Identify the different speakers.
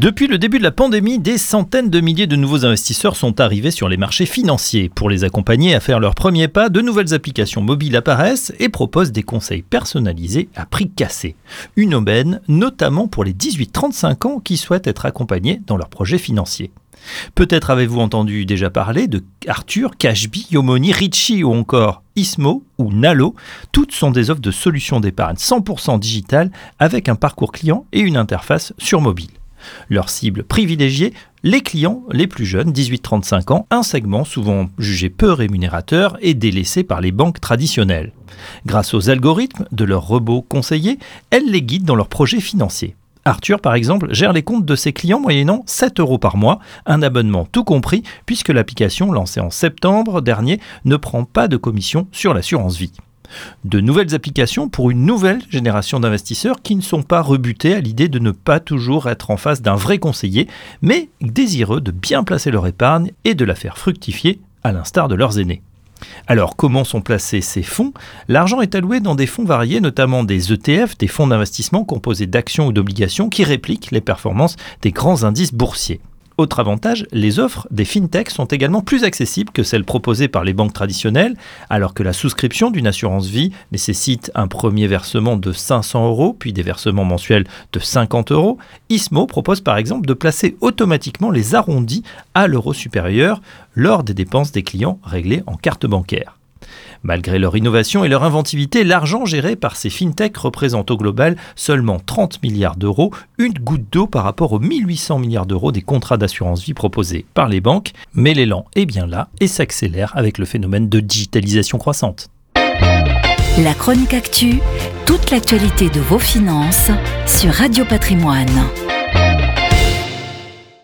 Speaker 1: Depuis le début de la pandémie, des centaines de milliers de nouveaux investisseurs sont arrivés sur les marchés financiers. Pour les accompagner à faire leur premier pas, de nouvelles applications mobiles apparaissent et proposent des conseils personnalisés à prix cassé. Une aubaine, notamment pour les 18-35 ans qui souhaitent être accompagnés dans leurs projets financiers. Peut-être avez-vous entendu déjà parler de Arthur, Cashby, Yomoni, Richie ou encore Ismo ou Nalo. Toutes sont des offres de solutions d'épargne 100% digitales avec un parcours client et une interface sur mobile. Leur cible privilégiée, les clients les plus jeunes, 18-35 ans, un segment souvent jugé peu rémunérateur et délaissé par les banques traditionnelles. Grâce aux algorithmes de leurs robots conseillers, elles les guident dans leurs projets financiers. Arthur, par exemple, gère les comptes de ses clients moyennant 7 euros par mois, un abonnement tout compris, puisque l'application lancée en septembre dernier ne prend pas de commission sur l'assurance vie. De nouvelles applications pour une nouvelle génération d'investisseurs qui ne sont pas rebutés à l'idée de ne pas toujours être en face d'un vrai conseiller, mais désireux de bien placer leur épargne et de la faire fructifier à l'instar de leurs aînés. Alors comment sont placés ces fonds? L'argent est alloué dans des fonds variés, notamment des ETF, des fonds d'investissement composés d'actions ou d'obligations qui répliquent les performances des grands indices boursiers. Autre avantage, les offres des fintechs sont également plus accessibles que celles proposées par les banques traditionnelles, alors que la souscription d'une assurance vie nécessite un premier versement de 500 euros, puis des versements mensuels de 50 euros. Ismo propose par exemple de placer automatiquement les arrondis à l'euro supérieur lors des dépenses des clients réglées en carte bancaire. Malgré leur innovation et leur inventivité, l'argent géré par ces fintechs représente au global seulement 30 milliards d'euros, une goutte d'eau par rapport aux 1800 milliards d'euros des contrats d'assurance vie proposés par les banques. Mais l'élan est bien là et s'accélère avec le phénomène de digitalisation croissante.
Speaker 2: La chronique actu, toute l'actualité de vos finances sur Radio Patrimoine.